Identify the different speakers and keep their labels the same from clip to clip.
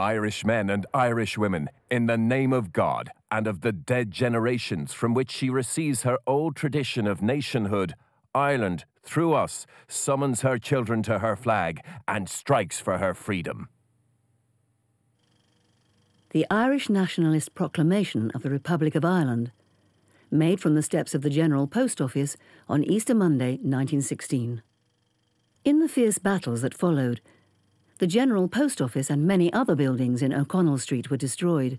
Speaker 1: Irish men and Irish women, in the name of God and of the dead generations from which she receives her old tradition of nationhood, Ireland, through us, summons her children to her flag and strikes for her freedom.
Speaker 2: The Irish Nationalist Proclamation of the Republic of Ireland, made from the steps of the General Post Office on Easter Monday, 1916. In the fierce battles that followed, the General Post Office and many other buildings in O'Connell Street were destroyed.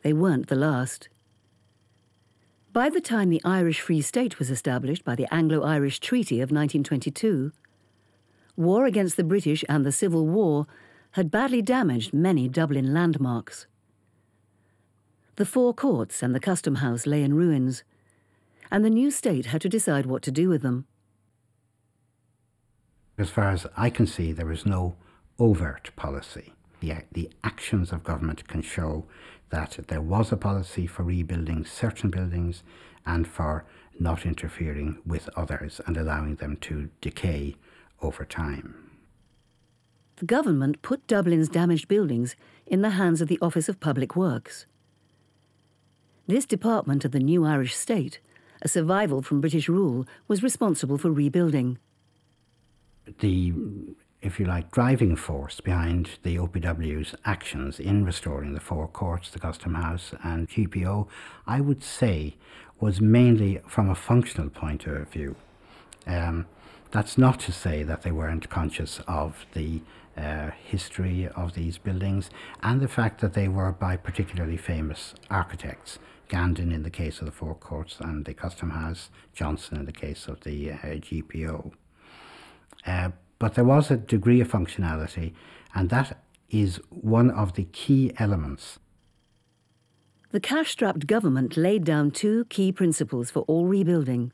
Speaker 2: They weren't the last. By the time the Irish Free State was established by the Anglo Irish Treaty of 1922, war against the British and the Civil War had badly damaged many Dublin landmarks. The Four Courts and the Custom House lay in ruins, and the new state had to decide what to do with them.
Speaker 3: As far as I can see, there is no overt policy. The, the actions of government can show that there was a policy for rebuilding certain buildings and for not interfering with others and allowing them to decay over time.
Speaker 2: The government put Dublin's damaged buildings in the hands of the Office of Public Works. This department of the new Irish state, a survival from British rule, was responsible for rebuilding
Speaker 3: the, if you like, driving force behind the OPW's actions in restoring the four courts, the Custom House, and GPO, I would say was mainly from a functional point of view. Um, that's not to say that they weren't conscious of the uh, history of these buildings and the fact that they were by particularly famous architects. Gandon in the case of the Four Courts and the Custom House, Johnston in the case of the uh, GPO. Uh, but there was a degree of functionality, and that is one of the key elements.
Speaker 2: The cash strapped government laid down two key principles for all rebuilding.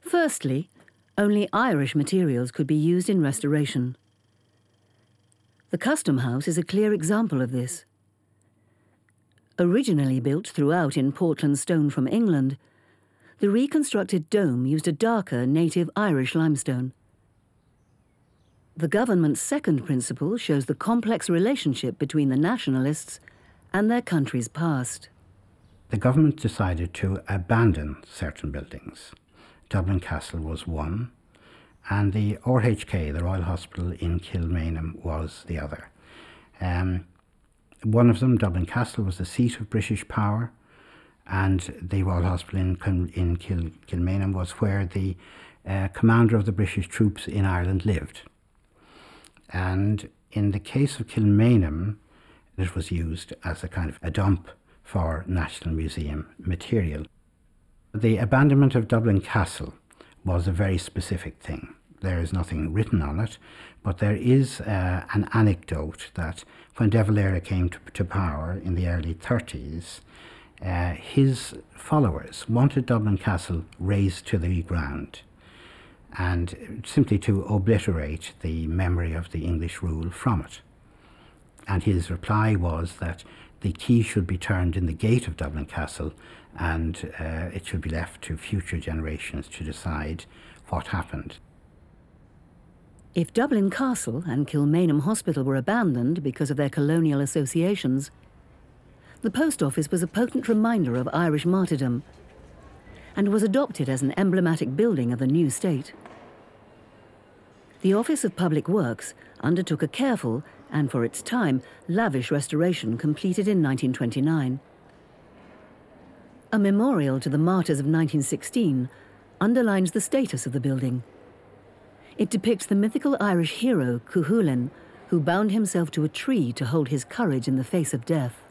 Speaker 2: Firstly, only Irish materials could be used in restoration. The Custom House is a clear example of this. Originally built throughout in Portland stone from England, the reconstructed dome used a darker native Irish limestone. The government's second principle shows the complex relationship between the nationalists and their country's past.
Speaker 3: The government decided to abandon certain buildings. Dublin Castle was one, and the RHK, the Royal Hospital in Kilmainham, was the other. Um, one of them, Dublin Castle, was the seat of British power, and the Royal Hospital in, in Kil, Kilmainham was where the uh, commander of the British troops in Ireland lived. And in the case of Kilmainham, it was used as a kind of a dump for National Museum material. The abandonment of Dublin Castle was a very specific thing. There is nothing written on it, but there is uh, an anecdote that when De Valera came to, to power in the early 30s, uh, his followers wanted Dublin Castle razed to the ground and simply to obliterate the memory of the English rule from it. And his reply was that the key should be turned in the gate of Dublin Castle and uh, it should be left to future generations to decide what happened.
Speaker 2: If Dublin Castle and Kilmainham Hospital were abandoned because of their colonial associations, the post office was a potent reminder of Irish martyrdom and was adopted as an emblematic building of the new state. The Office of Public Works undertook a careful and, for its time, lavish restoration completed in 1929. A memorial to the martyrs of 1916 underlines the status of the building. It depicts the mythical Irish hero Cuchulainn, who bound himself to a tree to hold his courage in the face of death.